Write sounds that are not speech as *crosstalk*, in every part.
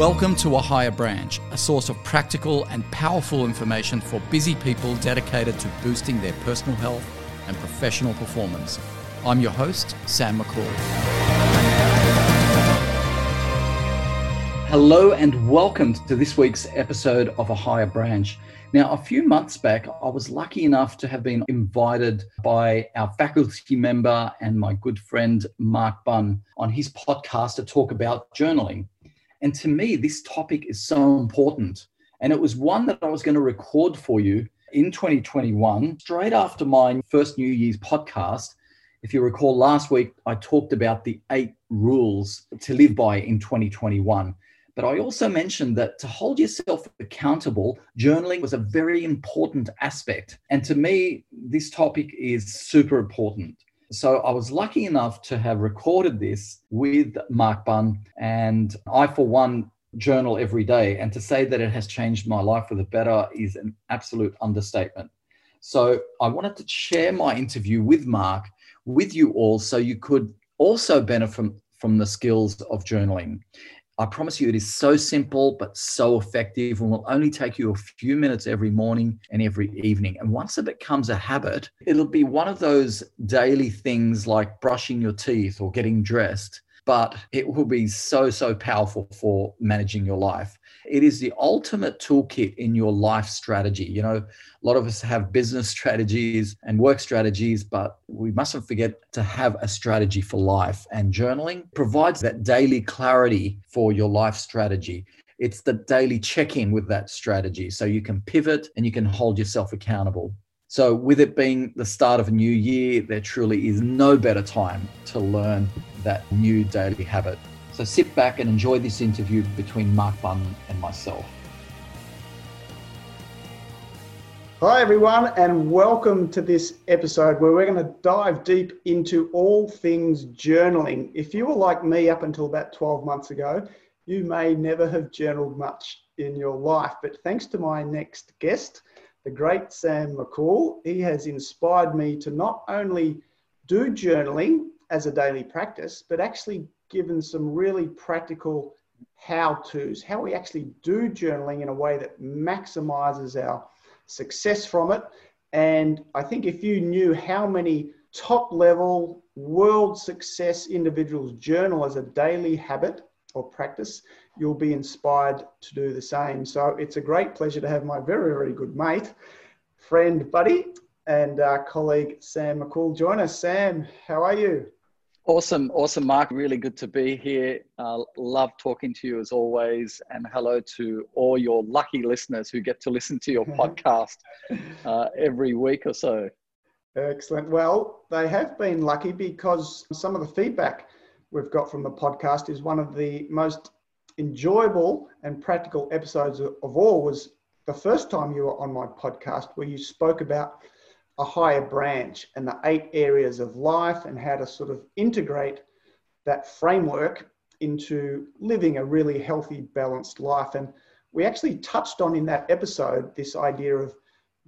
Welcome to A Higher Branch, a source of practical and powerful information for busy people dedicated to boosting their personal health and professional performance. I'm your host, Sam Makhoul. Hello, and welcome to this week's episode of A Higher Branch. Now, a few months back, I was lucky enough to have been invited by our faculty member and my good friend, Mark Bunn, on his podcast to talk about journaling. And to me, this topic is so important. And it was one that I was going to record for you in 2021, straight after my first New Year's podcast. If you recall, last week I talked about the eight rules to live by in 2021. But I also mentioned that to hold yourself accountable, journaling was a very important aspect. And to me, this topic is super important. So I was lucky enough to have recorded this with Mark Bunn, and I, for one, journal every day. And to say that it has changed my life for the better is an absolute understatement. So I wanted to share my interview with Mark with you all so you could also benefit from the skills of journaling. I promise you, it is so simple but so effective and will only take you a few minutes every morning and every evening. And once it becomes a habit, it'll be one of those daily things like brushing your teeth or getting dressed but it will be so, so powerful for managing your life. It is the ultimate toolkit in your life strategy. You know, a lot of us have business *laughs* strategies and work strategies, but we mustn't forget to have a strategy for life. And journaling provides that daily clarity for your life strategy it's the daily check in with that strategy so you can pivot and you can hold yourself accountable. So, with it being the start of a new year, there truly is no better time to learn that new daily habit. So, sit back and enjoy this interview between Mark Bunn and myself. Hi, everyone, and welcome to this episode where we're going to dive deep into all things journaling. If you were like me up until about 12 months ago, you may never have journaled much in your life. But thanks to my next guest, the great Sam Makhoul. He has inspired me to not only do journaling as a daily practice, but actually given some really practical how to's, how we actually do journaling in a way that maximizes our success from it. And I think if you knew how many top level world success individuals journal as a daily habit or practice, you'll be inspired to do the same. So it's a great pleasure to have my very, very good mate, friend, buddy, and uh, colleague Sam Makhoul join us. Sam, how are you? Awesome, awesome, Mark. Really good to be here. Uh, love talking to you as always. And hello to all your lucky listeners who get to listen to your *laughs* podcast uh, every week or so. Excellent. Well, they have been lucky because some of the feedback we've got from the podcast is one of the most enjoyable and practical episodes of all was the first time you were on my podcast where you spoke about a higher branch and the eight areas of life and how to sort of integrate that framework into living a really healthy, balanced life. And we actually touched on in that episode this idea of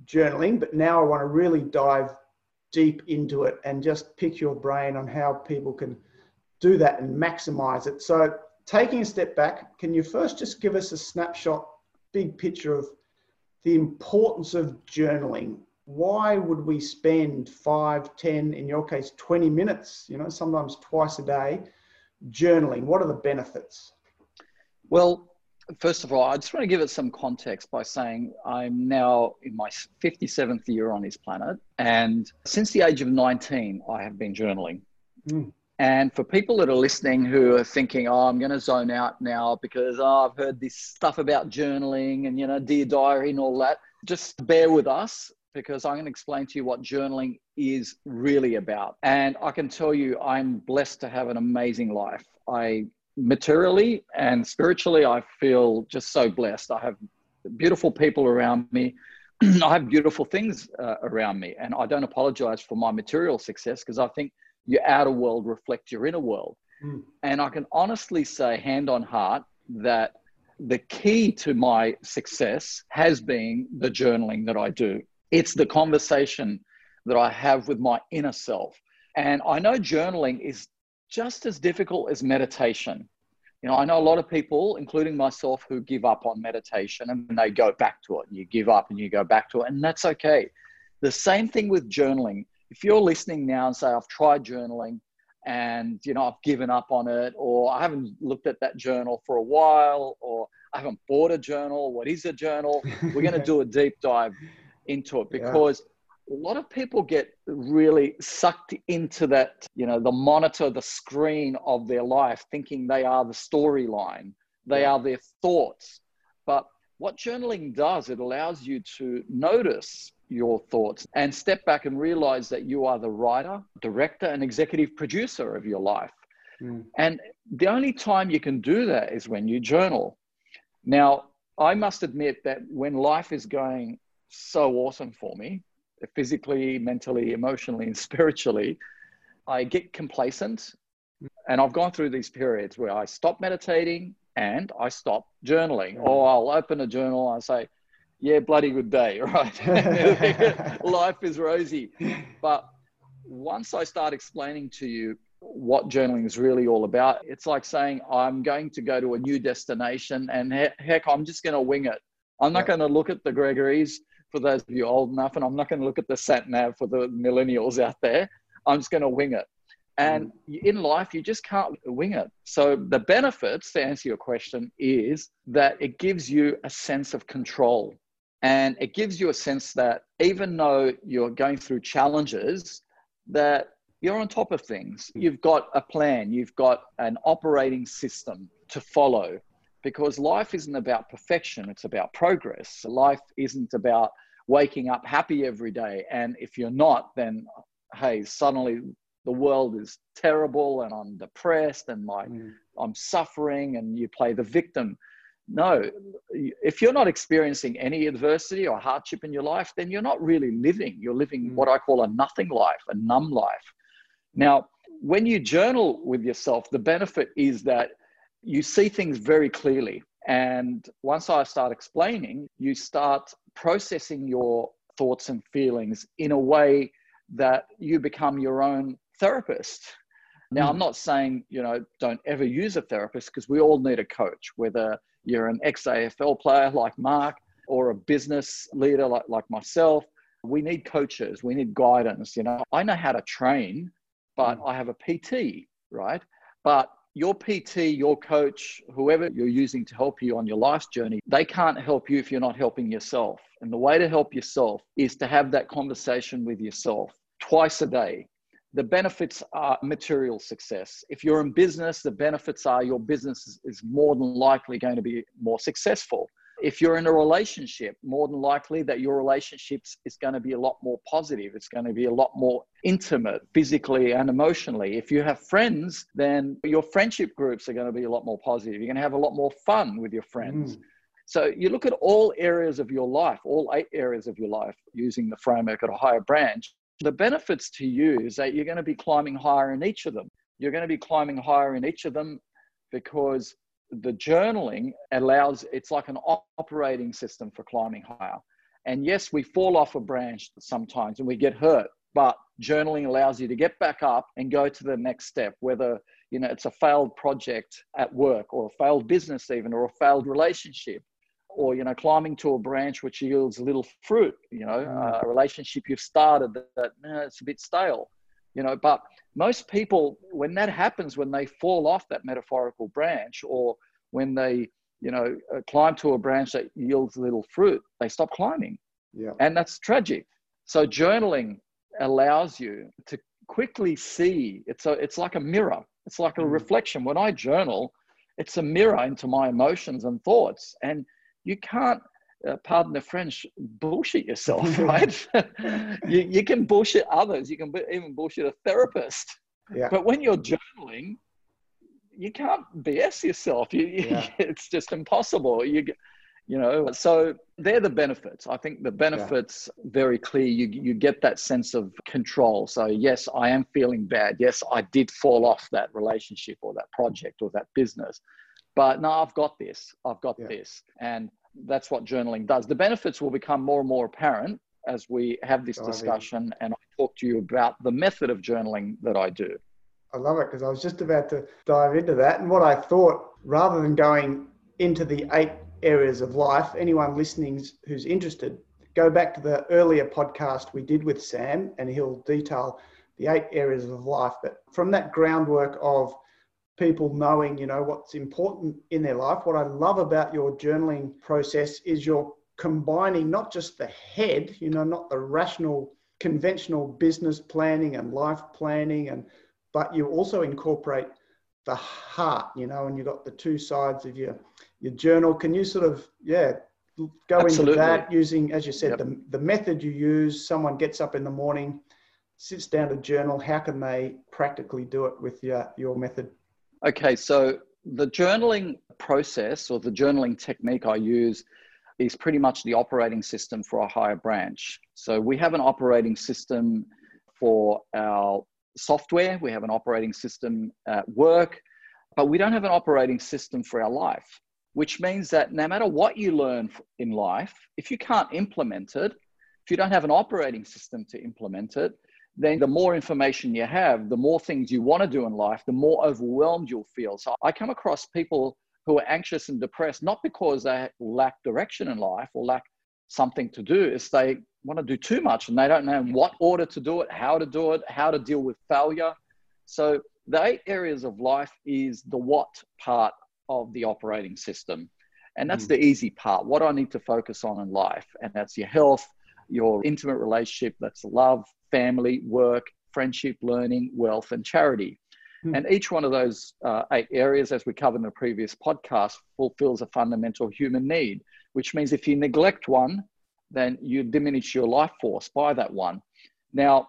journaling, but now I want to really dive deep into it and just pick your brain on how people can do that and maximize it. So, taking a step back, can you first just give us a snapshot, big picture of the importance of journaling? Why would we spend five, 10, in your case, 20 minutes, you know, sometimes twice a day journaling? What are the benefits? Well, first of all, I just want to give it some context by saying I'm now in my 57th year on this planet. And since the age of 19, I have been journaling. Mm. And for people that are listening who are thinking, oh, I'm going to zone out now because oh, I've heard this stuff about journaling and, you know, Dear Diary and all that, just bear with us because I'm going to explain to you what journaling is really about. And I can tell you, I'm blessed to have an amazing life. I materially and spiritually, I feel just so blessed. I have beautiful people around me. *clears throat* I have beautiful things uh, around me. And I don't apologize for my material success because I think your outer world reflect your inner world. Mm. And I can honestly say, hand on heart, that the key to my success has been the journaling that I do. It's the conversation that I have with my inner self. And I know journaling is just as difficult as meditation. You know, I know a lot of people, including myself, who give up on meditation and they go back to it. You give up and you go back to it, and that's okay. The same thing with journaling. If you're listening now and say, I've tried journaling and you know I've given up on it, or I haven't looked at that journal for a while, or I haven't bought a journal. What is a journal? *laughs* We're going to do a deep dive into it because yeah. a lot of people get really sucked into that, you know, the monitor, the screen of their life, thinking they are the storyline, they yeah. are their thoughts. But what journaling does, it allows you to notice your thoughts and step back and realize that you are the writer, director, and executive producer of your life. Mm. And the only time you can do that is when you journal. Now, I must admit that when life is going so awesome for me, physically, mentally, emotionally, and *laughs* spiritually, I get complacent. And I've gone through these periods where I stop meditating and I stop journaling. Or I'll open a journal and I say, yeah, bloody good day, *laughs* right? *laughs* life is rosy. But once I start explaining to you what journaling is really all about. It's like saying, I'm going to go to a new destination and heck, I'm just going to wing it. I'm not yeah. going to look at the Gregory's for those of you old enough, and I'm not going to look at the sat nav for the millennials out there. I'm just going to wing it. And mm. in life, you just can't wing it. So, the benefits, to answer your question, is that it gives you a sense of control. And it gives you a sense that even though you're going through challenges, that you're on top of things. You've got a plan, you've got an operating system to follow because life isn't about perfection, it's about progress. Life isn't about waking up happy every day. And if you're not, then hey, suddenly the world is terrible and I'm depressed and my mm. I'm suffering and you play the victim. No, if you're not experiencing any adversity or hardship in your life, then you're not really living. You're living mm. what I call a nothing life, a numb life. Now, when you journal with yourself, the benefit is that you see things very clearly. And once I start explaining, you start processing your thoughts and feelings in a way that you become your own therapist. Now, I'm hmm. not saying, you know, don't ever use a therapist because we all need a coach, whether you're an ex AFL player like Mark or a business leader like, like myself. We need coaches, we need guidance. You know, I know how to train, but mm. I have a PT, right? But your PT, your coach, whoever you're using to help you on your life's journey, they can't help you if you're not helping yourself. And the way to help yourself is to have that conversation with yourself twice a day. The benefits are material success. If you're in business, the benefits are your business is more than likely going to be more successful if you're in a relationship, more than likely that your relationships is going to be a lot more positive. It's going to be a lot more intimate physically and emotionally. If you have friends, then your friendship groups are going to be a lot more positive. You're going to have a lot more fun with your friends. Mm. So you look at all areas of your life, all eight areas of your life using the framework at a higher branch. The benefits to you is that you're going to be climbing higher in each of them. You're going to be climbing higher in each of them because the journaling allows it's like an operating system for climbing higher and yes we fall off a branch sometimes and we get hurt but journaling allows you to get back up and go to the next step whether you know it's a failed project at work or a failed business even or a failed relationship or you know climbing to a branch which yields a little fruit you know mm. a relationship you've started that, that eh, it's a bit stale you know but most people when that happens when they fall off that metaphorical branch or when they you know uh, climb to a branch that yields little fruit they stop climbing yeah and that's tragic so journaling allows you to quickly see it's a it's like a mirror it's like a mm. reflection when i journal it's a mirror into my emotions and thoughts and you can't uh, pardon the French, bullshit yourself, *laughs* right? *laughs* you, you can bullshit others. You can even bullshit a therapist. Yeah. But when you're journaling, you can't BS yourself. You, yeah. *laughs* it's just impossible. You, you know, so they're the benefits. I think the benefits yeah. very clear. You you get that sense of control. So yes, I am feeling bad. Yes, I did fall off that relationship or that project or that business, but no, I've got this. I've got yeah. this, and that's what journaling does. The benefits will become more and more apparent as we have this oh, discussion and I talk to you about the method of journaling that I do. I love it because I was just about to dive into that. And what I thought, rather than going into the eight areas of life, anyone listening who's interested, go back to the earlier podcast we did with Sam and he'll detail the eight areas of life. But from that groundwork of people knowing, you know, what's important in their life, what I love about your journaling process is you're combining not just the head, you know, not the rational, conventional business planning and life planning and but you also incorporate the heart, you know, and you've got the two sides of your your journal. Can you sort of, yeah, go Absolutely. into that using, as you said, yep. the, the method you use? Someone gets up in the morning, sits down to journal. How can they practically do it with your, your method? Okay, so the journaling process or the journaling technique I use is pretty much the operating system for a higher branch. So we have an operating system for our software, we have an operating system at work, but we don't have an operating system for our life, which means that no matter what you learn in life, if you can't implement it, if you don't have an operating system to implement it, then the more information you have, the more things you want to do in life, the more overwhelmed you'll feel. So I come across people who are anxious and depressed, not because they lack direction in life or lack something to do, is they want to do too much and they don't know in what order to do it, how to do it, how to deal with failure. So the eight areas of life is the what part of the operating system. And that's mm. the easy part. What I need to focus on in life. And that's your health, your intimate relationship, that's love, family, work, friendship, learning, wealth, and charity. Mm. And each one of those uh, eight areas, as we covered in the previous podcast, fulfills a fundamental human need, which means if you neglect one, then you diminish your life force by that one. Now,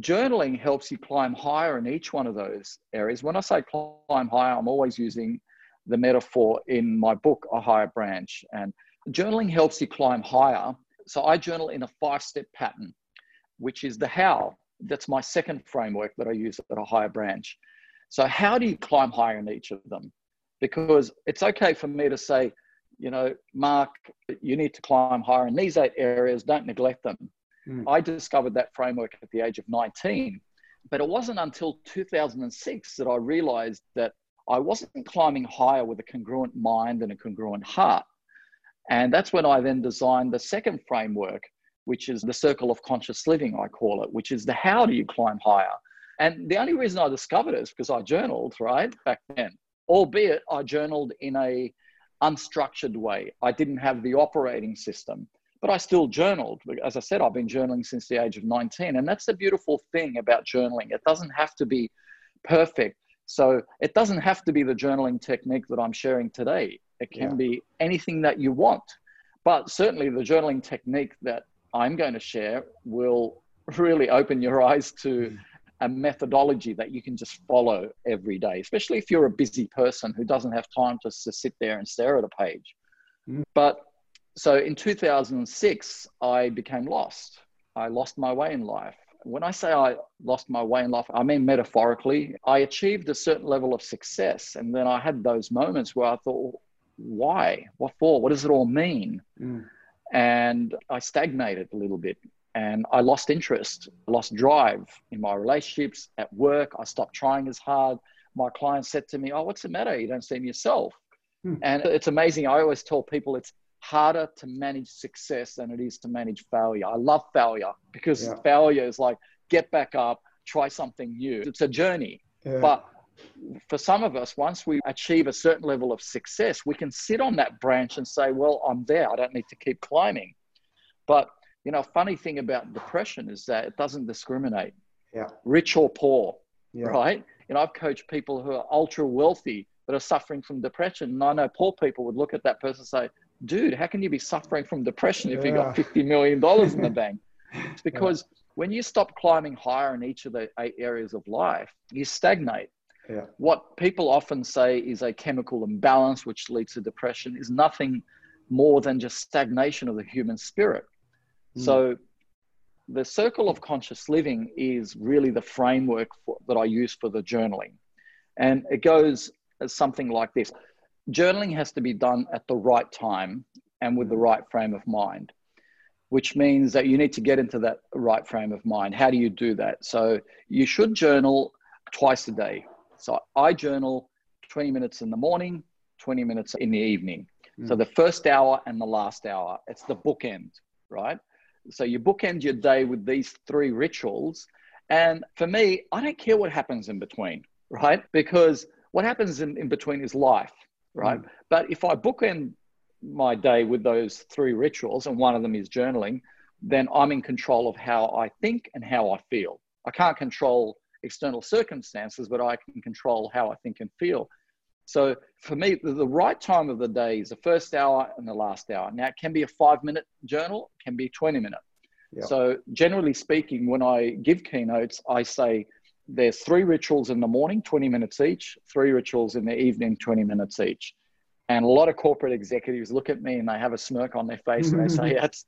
journaling helps you climb higher in each one of those areas. When I say climb higher, I'm always using the metaphor in my book, A Higher Branch. And journaling helps you climb higher. So I journal in a five step pattern, which is the how. That's my second framework that I use at a higher branch. So, how do you climb higher in each of them? Because it's okay for me to say, you know, Mark, you need to climb higher in these eight areas, don't neglect them. Mm. I discovered that framework at the age of 19. But it wasn't until 2006 that I realized that I wasn't climbing higher with a congruent mind and a congruent heart. And that's when I then designed the second framework, which is the circle of conscious living, I call it, which is the how do you climb higher? And the only reason I discovered it is because I journaled, right, back then, albeit I journaled in a unstructured way. I didn't have the operating system, but I still journaled. As I said, I've been journaling since the age of 19. And that's the beautiful thing about journaling. It doesn't have to be perfect. So it doesn't have to be the journaling technique that I'm sharing today. It can yeah. be anything that you want. But certainly the journaling technique that I'm going to share will really open your eyes to mm a methodology that you can just follow every day, especially if you're a busy person who doesn't have time just to sit there and stare at a page. Mm. But so in 2006, I became lost. I lost my way in life. When I say I lost my way in life, I mean metaphorically. I achieved a certain level of success. And then I had those moments where I thought, why? What for? What does it all mean? Mm. And I stagnated a little bit and I lost interest, lost drive in my relationships at work. I stopped trying as hard. My clients said to me, Oh, what's the matter? You don't seem yourself. Hmm. And it's amazing. I always tell people it's harder to manage success than it is to manage failure. I love failure because yeah. failure is like get back up, try something new. It's a journey. Yeah. But for some of us, once we achieve a certain level of success, we can sit on that branch and say, Well, I'm there. I don't need to keep climbing. But you know, funny thing about depression is that it doesn't discriminate. Yeah. Rich or poor, yeah. right? And I've coached people who are ultra wealthy that are suffering from depression. And I know poor people would look at that person and say, dude, how can you be suffering from depression if yeah. you got $50 million in the *laughs* bank? It's because yeah. when you stop climbing higher in each of the eight areas of life, you stagnate. Yeah. What people often say is a chemical imbalance, which leads to depression, is nothing more than just stagnation of the human spirit. Mm. So the circle of conscious living is really the framework for, that I use for the journaling. And it goes as something like this journaling has to be done at the right time and with the mm. right frame of mind, which means that you need to get into that right frame of mind. How do you do that? So you should journal twice a day. So I journal 20 minutes in the morning, 20 minutes in the evening. Mm. So the first hour and the last hour, it's the bookend, right? So you bookend your day with these three rituals. And for me, I don't care what happens in between, right? Because what happens in, in between is life, right? Mm. But if I bookend my day with those three rituals, and one of them is journaling, then I'm in control of how I think and how I feel. I can't control external circumstances, but I can control how I think and feel. So for me, the, the, right time of the day is the first hour and the last hour. Now, it can be a five minute journal, it can be 20 minute. Yeah. So generally speaking, when I give keynotes, I say there's three rituals in the morning, 20 minutes each, three rituals in the evening, 20 minutes each. And a lot of corporate executives look at me and they have a smirk on their face and they say, *laughs* That's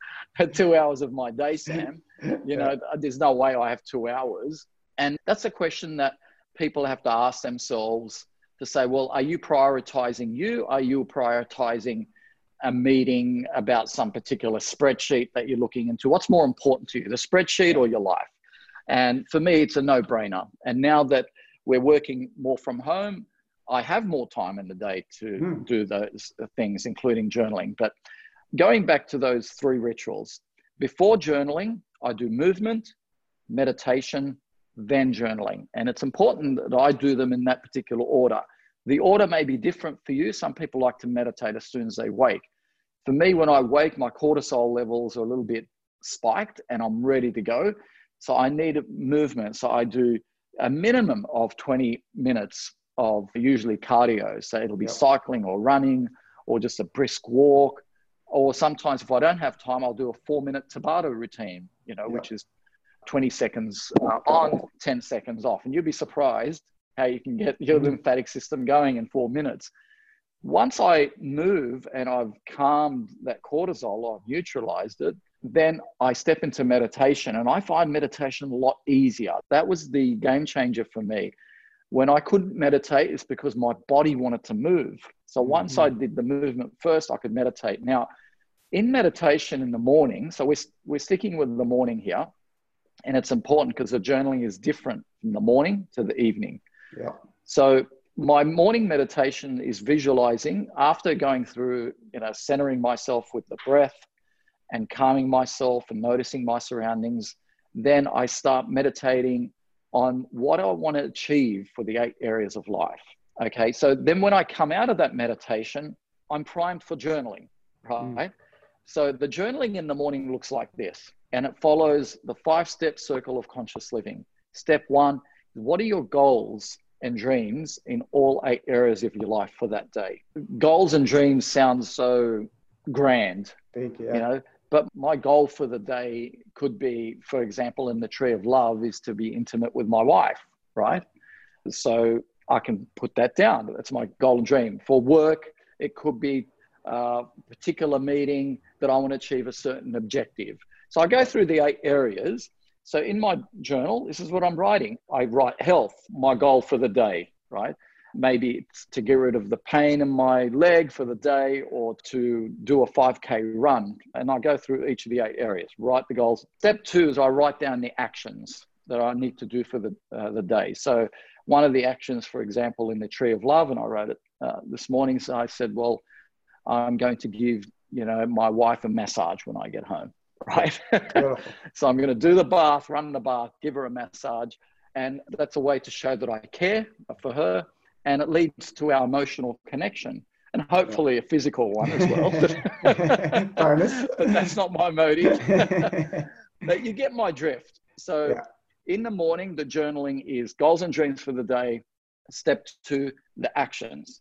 two hours of my day, Sam. You know, there's no way I have two hours. And that's a question that people have to ask themselves to say, well, are you prioritizing you? Are you prioritizing a meeting about some particular spreadsheet that you're looking into? What's more important to you, the spreadsheet or your life? And for me, it's a no brainer. And now that we're working more from home, I have more time in the day to hmm. do those things, including journaling. But going back to those three rituals, before journaling, I do movement, meditation, then journaling. And it's important that I do them in that particular order. The order may be different for you. Some people like to meditate as soon as they wake. For me, when I wake, my cortisol levels are a little bit spiked and I'm ready to go. So I need movement. So I do a minimum of 20 minutes of usually cardio. So it'll be yep. cycling or running or just a brisk walk. Or sometimes if I don't have time, I'll do a four minute Tabata routine, you know, yep. which is 20 seconds uh, on, 10 seconds off. And you'll be surprised how you can get your mm-hmm. lymphatic system going in four minutes. Once I move and I've calmed that cortisol, I've neutralized it, then I step into meditation and I find meditation a lot easier. That was the game changer for me. When I couldn't meditate, it's because my body wanted to move. So once mm-hmm. I did the movement first, I could meditate. Now, in meditation in the morning, so we're, we're sticking with the morning here, and it's important because the journaling is different from the morning to the evening. Yeah. So my morning meditation is visualizing after going through, you know, centering myself with the breath and calming myself and noticing my surroundings. Then I start meditating on what I want to achieve for the eight areas of life. Okay. So then when I come out of that meditation, I'm primed for journaling, right? Mm. So the journaling in the morning looks like this, and it follows the five step circle of conscious living. Step one what are your goals and dreams in all eight areas of your life for that day? Goals and dreams sound so grand, Big, yeah. you know, but my goal for the day could be, for example, in the tree of love, is to be intimate with my wife, right? So I can put that down. That's my goal and dream. For work, it could be a particular meeting that I want to achieve a certain objective. So I go through the eight areas so in my journal, this is what I'm writing. I write health, my goal for the day, right? Maybe it's to get rid of the pain in my leg for the day or to do a 5K run. And I go through each of the eight areas, write the goals. Step two is I write down the actions that I need to do for the, uh, the day. So one of the actions, for example, in the tree of love, and I wrote it uh, this morning, so I said, well, I'm going to give, you know, my wife a massage when I get home right? *laughs* so I'm going to do the bath, run the bath, give her a massage. And that's a way to show that I care for her. And it leads to our emotional connection and hopefully a physical one as well. *laughs* Bonus. *laughs* but that's not my motive. but you get my drift. So yeah. in the morning, the journaling is goals and dreams for the day. Step two, the actions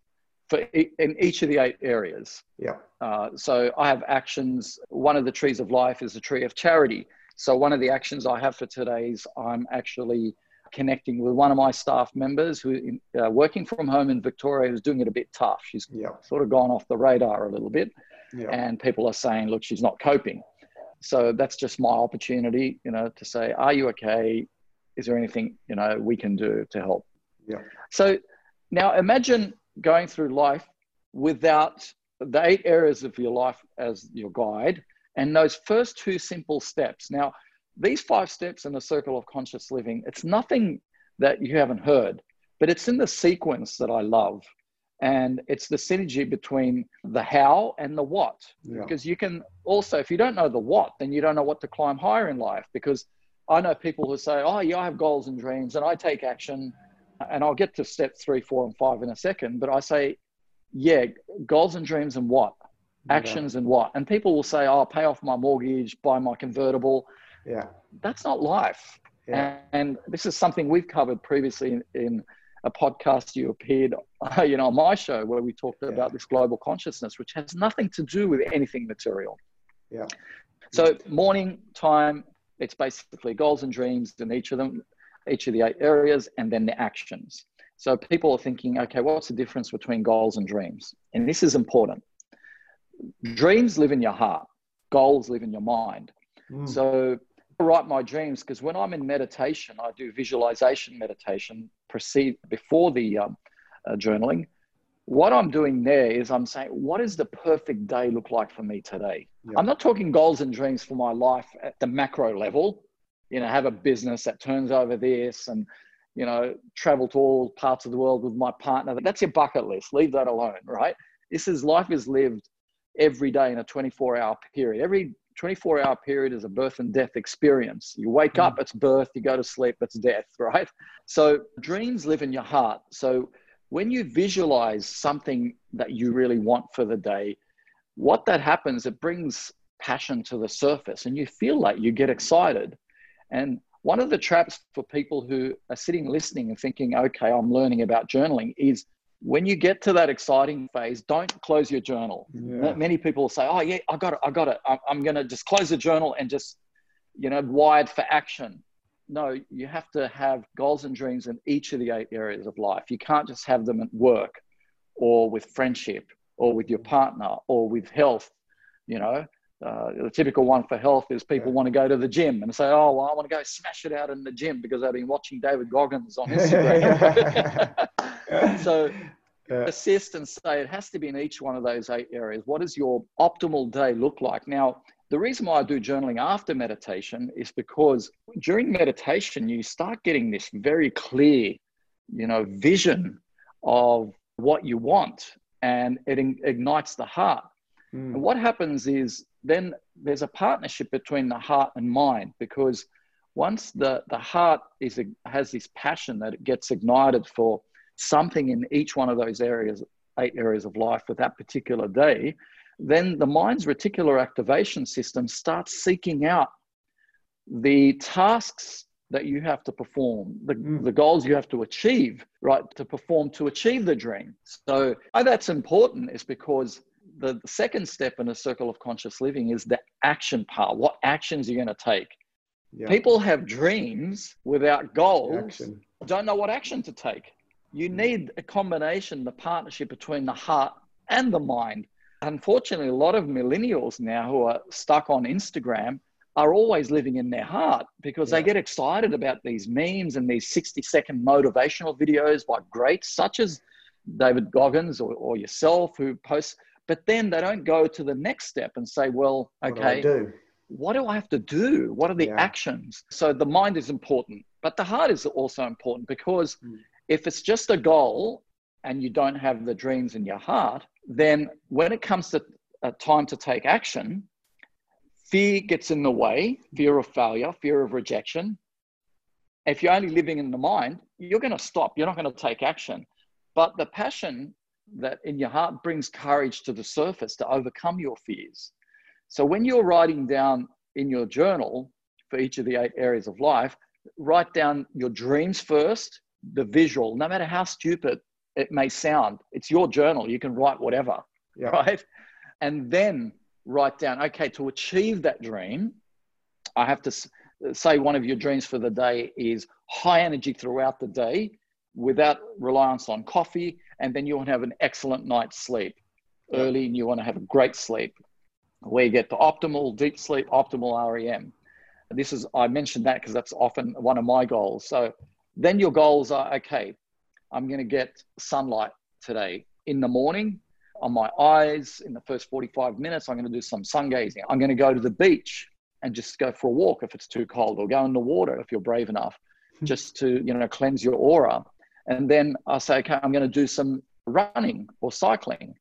for in each of the eight areas. Yeah. Uh, so I have actions. One of the trees of life is the tree of charity. So one of the actions I have for today is I'm actually connecting with one of my staff members who uh, working from home in Victoria who's doing it a bit tough. She's yeah. sort of gone off the radar a little bit, yeah. and people are saying, "Look, she's not coping." So that's just my opportunity, you know, to say, "Are you okay? Is there anything you know we can do to help?" Yeah. So now imagine going through life without the eight areas of your life as your guide and those first two simple steps. Now, these five steps in the circle of conscious living, it's nothing that you haven't heard, but it's in the sequence that I love. And it's the synergy between the how and the what. Yeah. Because you can also, if you don't know the what, then you don't know what to climb higher in life. Because I know people who say, oh, yeah, I have goals and dreams and I take action. And I'll get to step three, four, and five in a second. But I say, yeah, goals and dreams and what? Actions yeah. and what? And people will say, oh, pay off my mortgage, buy my convertible. Yeah. That's not life. Yeah. And, and this is something we've covered previously in, in a podcast you appeared, *laughs* you know, on my show where we talked yeah. about this global consciousness, which has nothing to do with anything material. Yeah. So morning time, it's basically goals and dreams in each of them, each of the eight areas, and then the actions. So people are thinking, okay, what's the difference between goals and dreams? And this is important. Dreams live in your heart, goals live in your mind. Mm. So I write my dreams because when I'm in meditation, I do visualization meditation proceed before the um, uh, journaling. What I'm doing there is I'm saying, what does the perfect day look like for me today? Yeah. I'm not talking goals and dreams for my life at the macro level. You know, have a business that turns over this and you know, travel to all parts of the world with my partner. That's your bucket list. Leave that alone, right? This is life is lived every day in a 24 hour period. Every 24 hour period is a birth and death experience. You wake up, mm. it's birth, you go to sleep, it's death, right? So dreams live in your heart. So when you visualize something that you really want for the day, what that happens, it brings passion to the surface and you feel like you get excited. And one of the traps for people who are sitting listening and thinking, okay, I'm learning about journaling is when you get to that exciting phase, don't close your journal. Yeah. Many people say, oh, yeah, I got it, I got it. I'm going to just close the journal and just, you know, wired for action. No, you have to have goals and dreams in each of the eight areas of life. You can't just have them at work or with friendship or with your partner or with health. You know, uh, the typical one for health is people yeah. want to go to the gym and say, "Oh, well, I want to go smash it out in the gym because I've been watching David Goggins on Instagram." *laughs* so, yeah. assist and say it has to be in each one of those eight areas. What does your optimal day look like? Now, the reason why I do journaling after meditation is because during meditation you start getting this very clear, you know, vision of what you want, and it ignites the heart. Mm. And what happens is then there's a partnership between the heart and mind because once the, the heart is a, has this passion that it gets ignited for something in each one of those areas eight areas of life for that particular day then the mind's reticular activation system starts seeking out the tasks that you have to perform, the, mm. the goals you have to achieve, right, to perform to achieve the dream. So, why that's important is because the, second step in a circle of conscious living is the action part. What actions are you going to take? Yeah. People have dreams without goals, action. don't know what action to take. You mm. need a combination, the partnership between the heart and the mind. Unfortunately, a lot of millennials now who are stuck on Instagram are always living in their heart because yeah. they get excited about these memes and these 60 second motivational videos by greats such as David Goggins or, or yourself who post but then they don't go to the next step and say, well, okay, what do, what do I have to do? What are the yeah. actions? So the mind is important, but the heart is also important because mm. if it's just a goal and you don't have the dreams in your heart, then when it comes to a time to take action, fear gets in the way fear of failure, fear of rejection. If you're only living in the mind, you're going to stop. You're not going to take action. But the passion that in your heart brings courage to the surface to overcome your fears. So when you're writing down in your journal for each of the eight areas of life, write down your dreams first, the visual, no matter how stupid it may sound. It's your journal. You can write whatever, yeah. *laughs* right? And then write down, okay, to achieve that dream, I have to say one of your dreams for the day is high energy throughout the day without reliance on coffee and then you want to have an excellent night's sleep early and you want to have a great sleep where you get the optimal deep sleep, optimal REM. This is, I mentioned that because that's often one of my goals. So then your goals are okay, I'm going to get sunlight today in the morning on my eyes in the first 45 minutes. I'm going to do some sun gazing. I'm going to go to the beach and just go for a walk if it's too cold or go in the water if you're brave enough. Hmm. just to you know cleanse your aura. And then I say, okay, I'm going to do some running or cycling,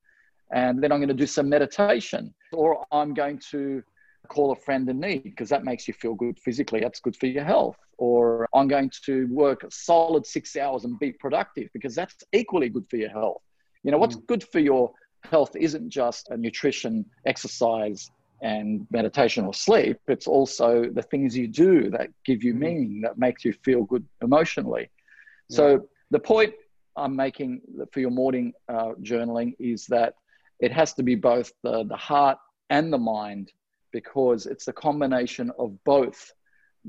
and then I'm going to do some meditation, or I'm going to call a friend in need because that makes you feel good physically. That's good for your health. Or I'm going to work a solid six hours and be productive because that's equally good for your health. You know, what's mm. good for your health isn't just a nutrition, exercise, and meditation or sleep. It's also the things you do that give you mm. meaning, that makes you feel good emotionally. So the point I'm making for your morning uh, journaling is that it has to be both the, the heart and the mind because it's a combination of both.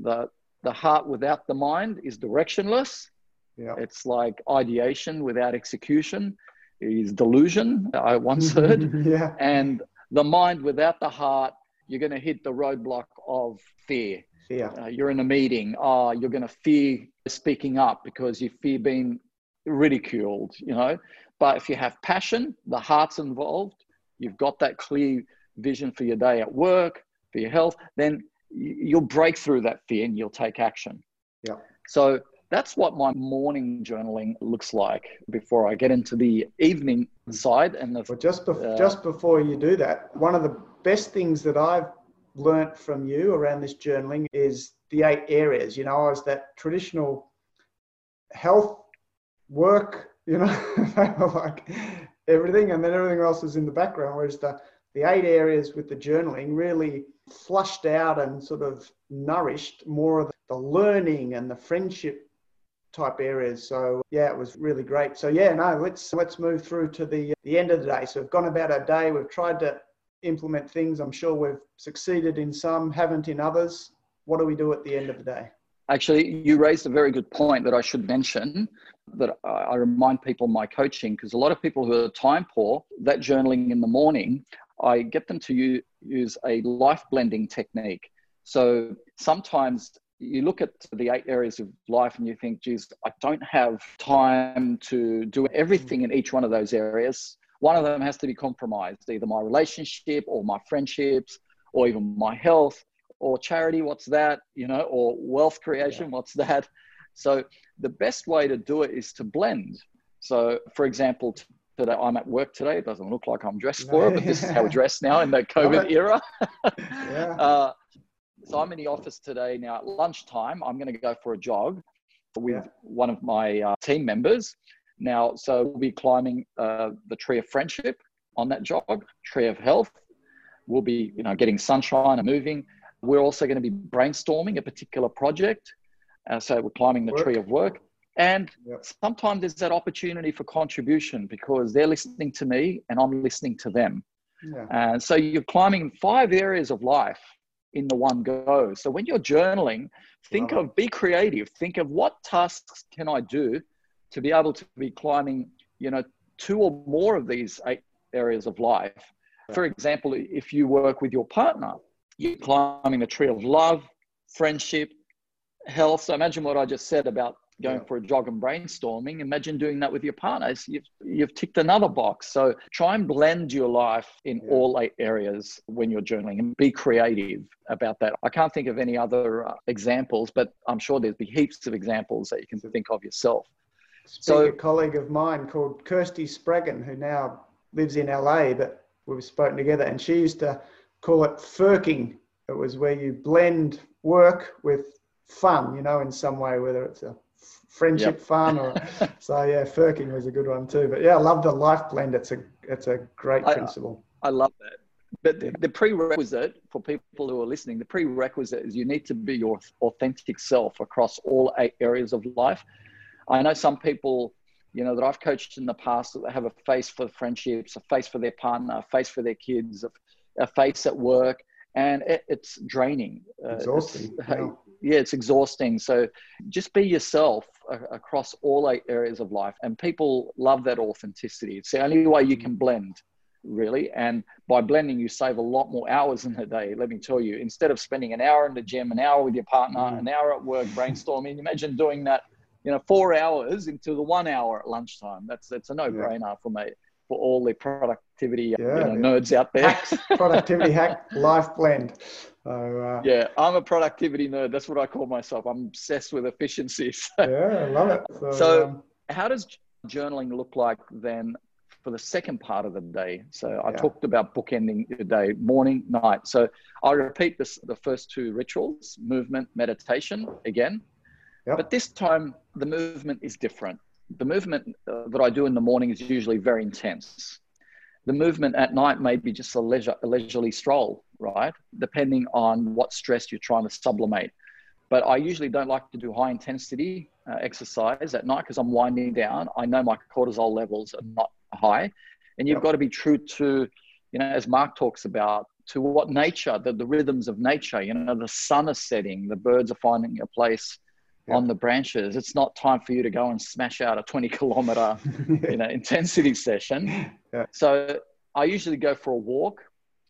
The, the heart without the mind is directionless. Yeah. It's like ideation without execution is delusion, I once *laughs* heard. yeah. And the mind without the heart, you're going to hit the roadblock of fear. Fear. Uh, you're in a meeting, oh, you're going to fear speaking up because you fear being ridiculed, you know. But if you have passion, the heart's involved, you've got that clear vision for your day at work, for your health, then you'll break through that fear and you'll take action. Yeah. So that's what my morning journaling looks like before I get into the evening side. And the, well, just uh, just before you do that, one of the best things that I've learnt from you around this journaling is the eight areas. You know, I was that traditional health, work, you know, *laughs* like everything, and then everything else is in the background. Whereas the the eight areas with the journaling really flushed out and sort of nourished more of the learning and the friendship type areas. So yeah, it was really great. So yeah, no, let's let's move through to the the end of the day. So we've gone about our day. We've tried to implement things. I'm sure we've succeeded in some, haven't in others. What do we do at the end of the day? Actually, you raised a very good point that I should mention that I remind people my coaching because a lot of people who are time poor, that journaling in the morning, I get them to use a life blending technique. So sometimes you look at the eight areas of life and you think, geez, I don't have time to do everything in each one of those areas. One of them has to be compromised, either my relationship or my friendships or even my health or charity, what's that? You know, or wealth creation, yeah. what's that? So the best way to do it is to blend. So, for example, today I'm at work today. It doesn't look like I'm dressed for it, but this is how we *laughs* dress now in the COVID era. yeah. *laughs* Uh, so I'm in the office today now at lunchtime. I'm going to go for a jog with yeah. one of my uh, team members. Now, so we'll be climbing uh, the tree of friendship on that jog, tree of health. We'll be, you know, getting sunshine and moving. We're also going to be brainstorming a particular project. Uh, so we're climbing the work. tree of work. And yep. sometimes there's that opportunity for contribution because they're listening to me and I'm listening to them. Yeah. And so you're climbing five areas of life in the one go. So when you're journaling, think of be creative. Think of what tasks can I do to be able to be climbing, you know, two or more of these eight areas of life. For example, if you work with your partner, you're climbing the tree of love, friendship, health. So imagine what I just said about going yeah. for a jog and brainstorming. Imagine doing that with your partners. You've, you've ticked another box. So try and blend your life in yeah. all eight areas when you're journaling and be creative about that. I can't think of any other uh, examples, but I'm sure there's be heaps of examples that you can think of yourself. So, a colleague of mine called Kirsty Spraggon, who now lives in LA, but we've spoken together, and she used to call it furking. It was where you blend work with fun, you know, in some way, whether it's a friendship yep. fun or *laughs* so yeah furking was a good one too but yeah i love the life blend it's a it's a great I, principle i love that but the, the, prerequisite for people who are listening the prerequisite is you need to be your authentic self across all eight areas of life i know some people you know that i've coached in the past that have a face for friendships a face for their partner a face for their kids a, a face at work and it, it's draining exhausting uh, it's, *laughs* yeah, it's exhausting. So just be yourself across all eight areas of life. And people love that authenticity. It's the only way you can blend, really. And by blending, you save a lot more hours *laughs* in the day. Let me tell you, instead of spending an hour in the gym, an hour with your partner, mm. an hour at work brainstorming, imagine doing that, you know, four hours into the one hour at lunchtime. That's, that's a no brainer yeah. for me for all the productivity yeah, you know, nerds out there. Hacks, productivity hack, life blend. So, uh, yeah, I'm a productivity nerd. That's what I call myself. I'm obsessed with efficiencies. *laughs* yeah, I love it. So, so um, how does journaling look like then for the second part of the day? So I yeah. talked about bookending the day, morning, night. So I repeat this, the first two rituals, movement, meditation again. Yep. But this time the movement is different. The movement uh, that I do in the morning is usually very intense. The movement at night may be just a, leisure, a leisurely stroll, right? Depending on what stress you're trying to sublimate. But I usually don't like to do high intensity uh, exercise at night because I'm winding down. I know my cortisol levels are not high. And you've yep. got to be true to, you know, as Mark talks about, to what nature, the, the rhythms of nature, you know, the sun is setting, the birds are finding a place yep. on the branches. It's not time for you to go and smash out a 20 kilometer, *laughs* you know, intensity session. Yeah. So I usually go for a walk.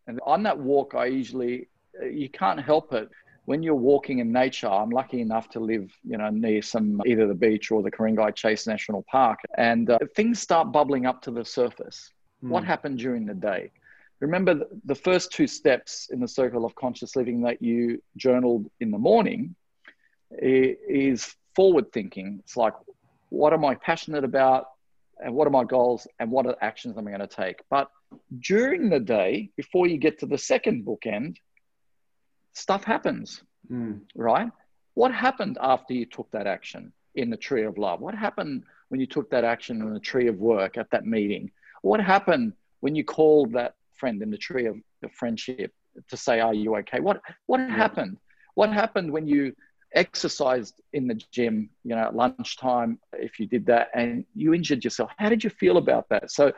And on that walk, I usually, you can't help it. When you're walking in nature, I'm lucky enough to live, you know, near some either the beach or the Ku-ring-gai Chase National Park, and uh, things start bubbling up to the surface. Mm. What happened during the day? Remember the first two steps in the circle of conscious living that you journaled in the morning is forward thinking. It's like, what am I passionate about? And what are my goals? And what are actions am I going to take? But during the day, before you get to the second bookend, stuff happens, mm. right? What happened after you took that action in the tree of love? What happened when you took that action in the tree of work at that meeting? What happened when you called that friend in the tree of the friendship to say, "Are you okay?" What what yeah. happened? What happened when you exercised in the gym, you know, at lunchtime, if you did that and you injured yourself, how did you feel about that? So,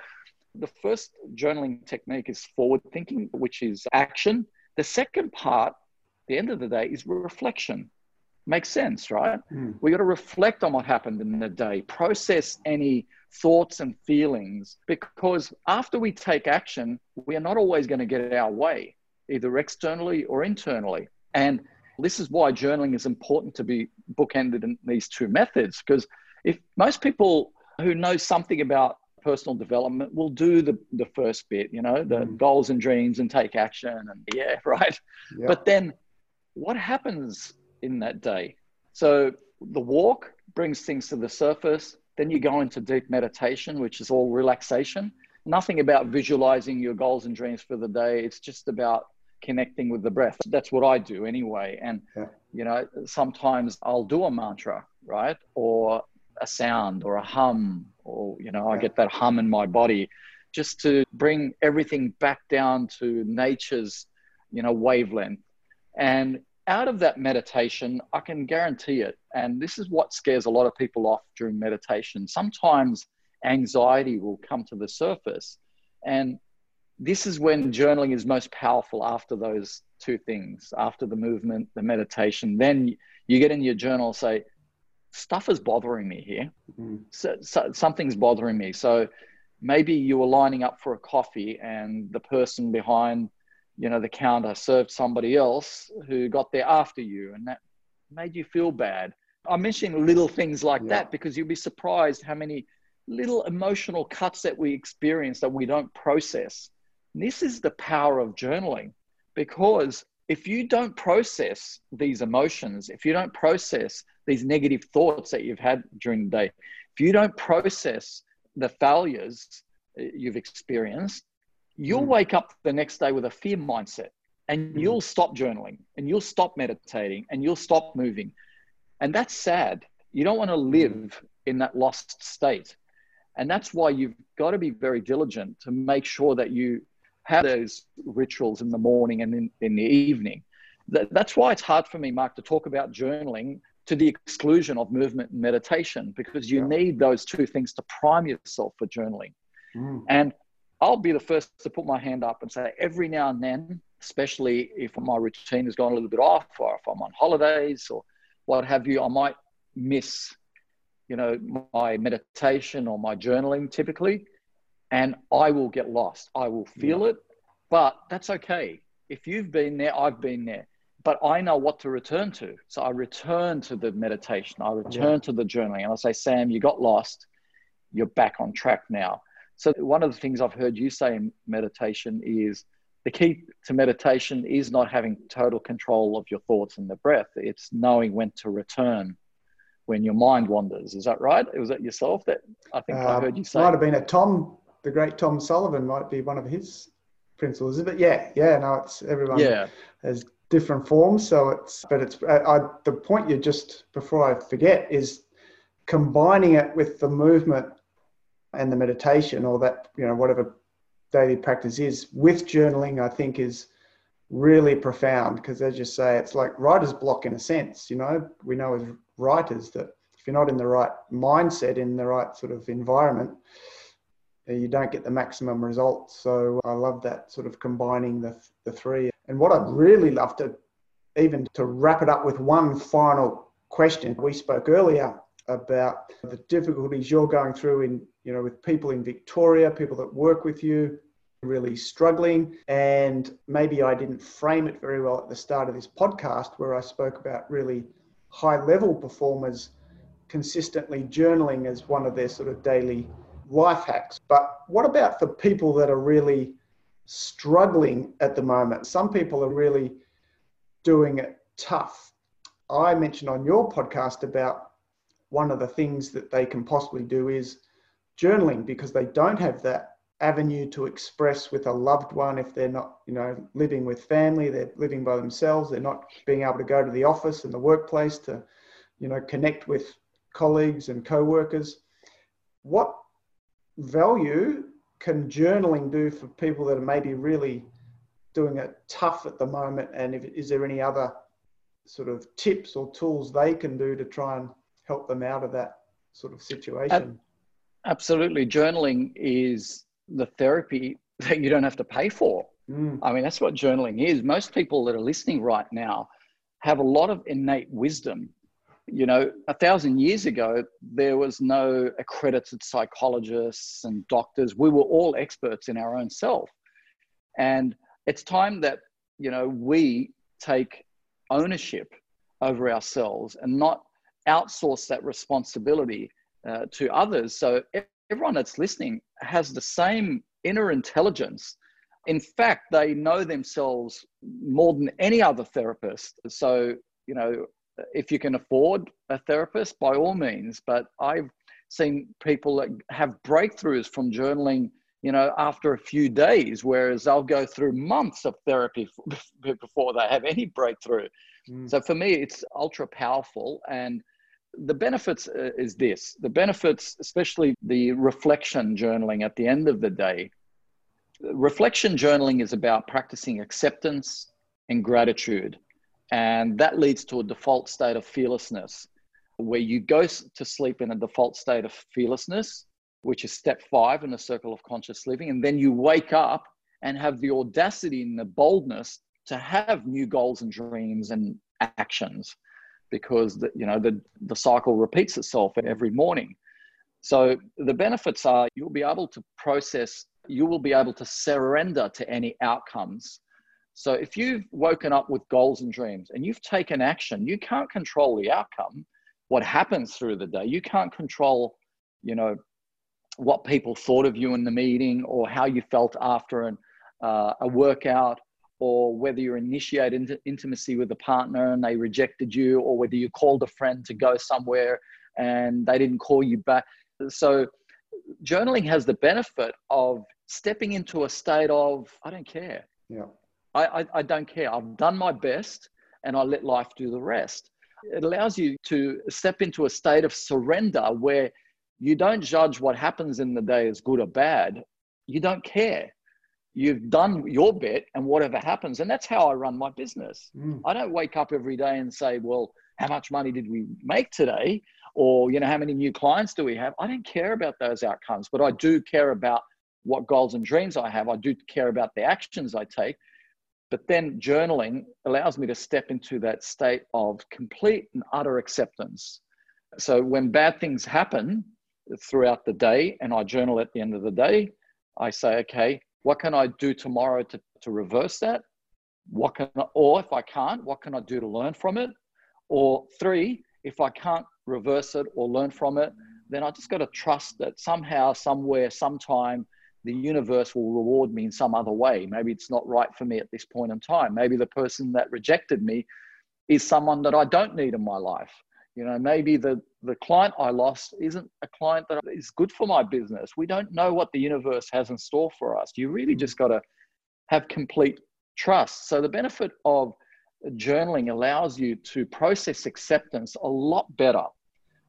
the first journaling technique is forward thinking, which is action. The second part, the end of the day, is reflection. Makes sense, right? Mm. We got to reflect on what happened in the day, process any thoughts and feelings, because after we take action, we are not always going to get our way, either externally or internally. And this is why journaling is important to be bookended in these two methods, because if most people who know something about personal development will do the, the first bit, you know, the mm. goals and dreams and take action and yeah, *laughs* right. Yeah. But then what happens in that day? So the walk brings things to the surface. Then you go into deep meditation, which is all relaxation. Nothing about visualizing your goals and dreams for the day. It's just about connecting with the breath. That's what I do anyway. And, yeah. you know, sometimes I'll do a mantra, right? Or a sound or a hum, or, you know, yeah. I get that hum in my body just to bring everything back down to nature's, you know, wavelength. And out of that meditation, I can guarantee it. And this is what scares a lot of people off during meditation. Sometimes anxiety will come to the surface. And this is when journaling is most powerful after those two things after the movement the meditation. Then you get in your journal and say stuff is bothering me here. Mm-hmm. so, so, something's bothering me. So maybe you were lining up for a coffee and the person behind you know the counter served somebody else who got there after you and that made you feel bad. I'm mentioning little things like yeah. that because you'll be surprised how many little emotional cuts that we experience that we don't process this is the power of journaling because if you don't process these emotions, if you don't process these negative thoughts that you've had during the day, if you don't process the failures you've experienced, you'll mm. wake up the next day with a fear mindset and mm. you'll stop journaling and you'll stop meditating and you'll stop moving. And that's sad. You don't want to live mm. in that lost state. And that's why you've got to be very diligent to make sure that you have those rituals in the morning and in, in the evening. That, that's why it's hard for me, Mark, to talk about journaling to the exclusion of movement and meditation because you yeah. need those two things to prime yourself for journaling. Mm. And I'll be the first to put my hand up and say every now and then, especially if my routine has gone a little bit off or if I'm on holidays or what have you, I might miss, you know, my meditation or my journaling typically and I will get lost. I will feel yeah. it, but that's okay. If you've been there, I've been there. But I know what to return to. So I return to the meditation, I return yeah. to the journaling, and I say, Sam, you got lost. You're back on track now. So, one of the things I've heard you say in meditation is the key to meditation is not having total control of your thoughts and the breath, it's knowing when to return when your mind wanders. Is that right? Was that yourself that I think uh, I heard you say? Might have been a Tom, the great Tom Sullivan, might be one of his principles. But yeah, yeah, no, it's everyone yeah. has different forms. So it's, but it's, I, I, the point you just, before I forget, is combining it with the movement and the meditation or that, you know, whatever daily practice is with journaling, I think is really profound because as you say, it's like writer's block in a sense, you know, we know as writers that if you're not in the right mindset, in the right sort of environment, you don't get the maximum results. So I love that sort of combining the, the three. And what I'd really love to, even to wrap it up with one final question. We spoke earlier about the difficulties you're going through in, you know, with people in Victoria, people that work with you, really struggling. And maybe I didn't frame it very well at the start of this podcast where I spoke about really high level performers consistently journaling as one of their sort of daily life hacks. But what about for people that are really struggling at the moment? Some people are really doing it tough. I mentioned on your podcast about one of the things that they can possibly do is journaling because they don't have that avenue to express with a loved one if they're not you know living with family they're living by themselves they're not being able to go to the office and the workplace to you know connect with colleagues and co-workers what value can journaling do for people that are maybe really doing it tough at the moment? And if, is there any other sort of tips or tools they can do to try and help them out of that sort of situation? Absolutely. Journaling is the therapy *laughs* that you don't have to pay for. Mm. I mean, that's what journaling is. Most people that are listening right now have a lot of innate wisdom you know, a thousand years ago, there was no accredited psychologists and doctors. We were all experts in our own self. And it's time that, you know, we take ownership over ourselves and not outsource that responsibility uh, to others. So everyone that's listening has the same inner intelligence. In fact, they know themselves more than any other therapist. So, you know, if you can afford a therapist, by all means. But I've seen people that have breakthroughs from journaling, you know, after a few days, whereas they'll go through months of therapy *laughs* before they have any breakthrough. Mm. So for me, it's ultra powerful. And the benefits uh, is this the benefits, especially the reflection journaling at the end of the day. Reflection journaling is about practicing acceptance and gratitude. And that leads to a default state of fearlessness, where you go to sleep in a default state of fearlessness, which is step five in the circle of conscious living. And then you wake up and have the audacity and the boldness to have new goals and dreams and actions because the, you know the, the cycle repeats itself every morning so the benefits are you'll be able to process you will be able to surrender to any outcomes so if you've woken up with goals and dreams and you've taken action, you can't control the outcome, what happens through the day. You can't control, you know, what people thought of you in the meeting or how you felt after an, uh, a workout or whether you initiated intimacy with a partner and they rejected you or whether you called a friend to go somewhere and they didn't call you back. So journaling has the benefit of stepping into a state of, I don't care. Yeah I, I, I don't care. I've done my best and I let life do the rest. It allows you to step into a state of surrender where you don't judge what happens in the day as good or bad. You don't care. You've done your bit and whatever happens. And that's how I run my business. Mm. I don't wake up every day and say, well, how much money did we make today? Or, you know, how many new clients do we have? I don't care about those outcomes, but I do care about what goals and dreams I have. I do care about the actions I take but then journaling allows me to step into that state of complete and utter acceptance. So when bad things happen throughout the day and I journal at the end of the day, I say, okay, what can I do tomorrow to, to reverse that? What can I, or if I can't, what can I do to learn from it? Or three, if I can't reverse it or learn from it, then I just got to trust that somehow, somewhere, sometime, the universe will reward me in some other way. Maybe it's not right for me at this point in time. Maybe the person that rejected me is someone that I don't need in my life. You know, maybe the, the client I lost isn't a client that is good for my business. We don't know what the universe has in store for us. You really mm-hmm. just got to have complete trust. So, the benefit of journaling allows you to process acceptance a lot better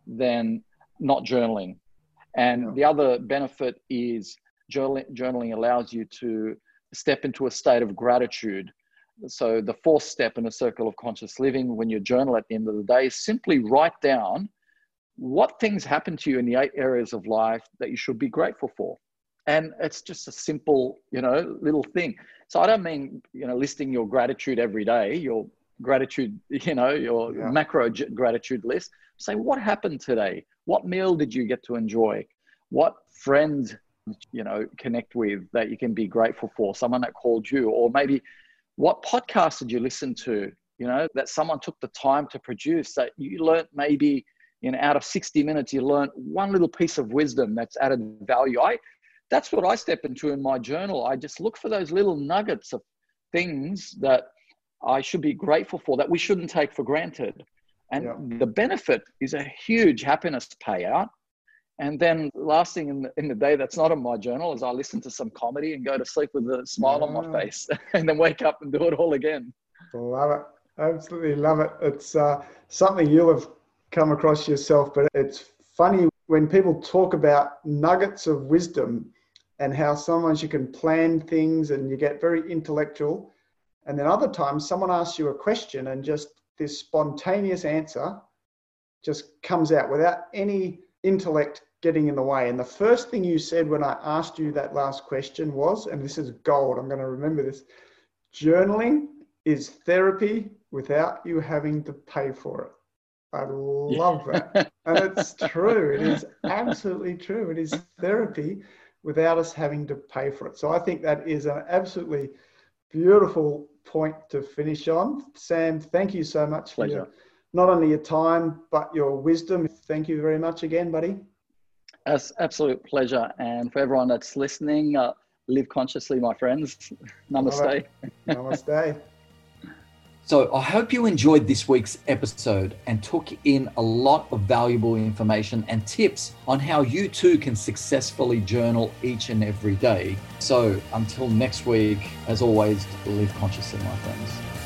than not journaling. And the other benefit is journaling allows you to step into a state of gratitude. So, the fourth step in a circle of conscious living when you journal at the end of the day is simply write down what things happen to you in the eight areas of life that you should be grateful for. And it's just a simple, you know, little thing. So I don't mean, you know, listing your gratitude every day, your gratitude, *laughs* you know, your yeah. macro gratitude list. Say, what happened today? What meal did you get to enjoy? What friend, you know, connect with that you can be grateful for? Someone that called you, or maybe what podcast did you listen to? You know, that someone took the time to produce that you learned maybe you know out of 60 minutes you learned one little piece of wisdom that's added value i that's what i step into in my journal i just look for those little nuggets of things that i should be grateful for that we shouldn't take for granted and yeah. the benefit is a huge happiness payout and then last thing in the, in the day that's not in my journal is i listen to some comedy and go to sleep with a smile yeah. on my face *laughs* and then wake up and do it all again love it absolutely love it it's uh, something you'll have come across yourself, but it's funny when people talk about nuggets of wisdom and how sometimes you can plan things and you get very intellectual. And then other times someone asks you a question and just this spontaneous answer just comes out without any intellect getting in the way. And the first thing you said when I asked you that last question was, and this is gold, I'm going to remember this journaling is therapy without you having to pay for it. I love that. *laughs* and it's true. It is absolutely true. It is therapy without us having to pay for it. So I think that is an absolutely beautiful point to finish on. Sam, thank you so much for your, not only your time, but your wisdom. Thank you very much again, buddy. It's absolute pleasure. And for everyone that's listening, uh, live consciously, my friends. *laughs* Namaste. Namaste. *laughs* So I hope you enjoyed this week's episode and took in a lot of valuable information and tips on how you too can successfully journal each and every day. So until next week, as always, live consciously, my friends.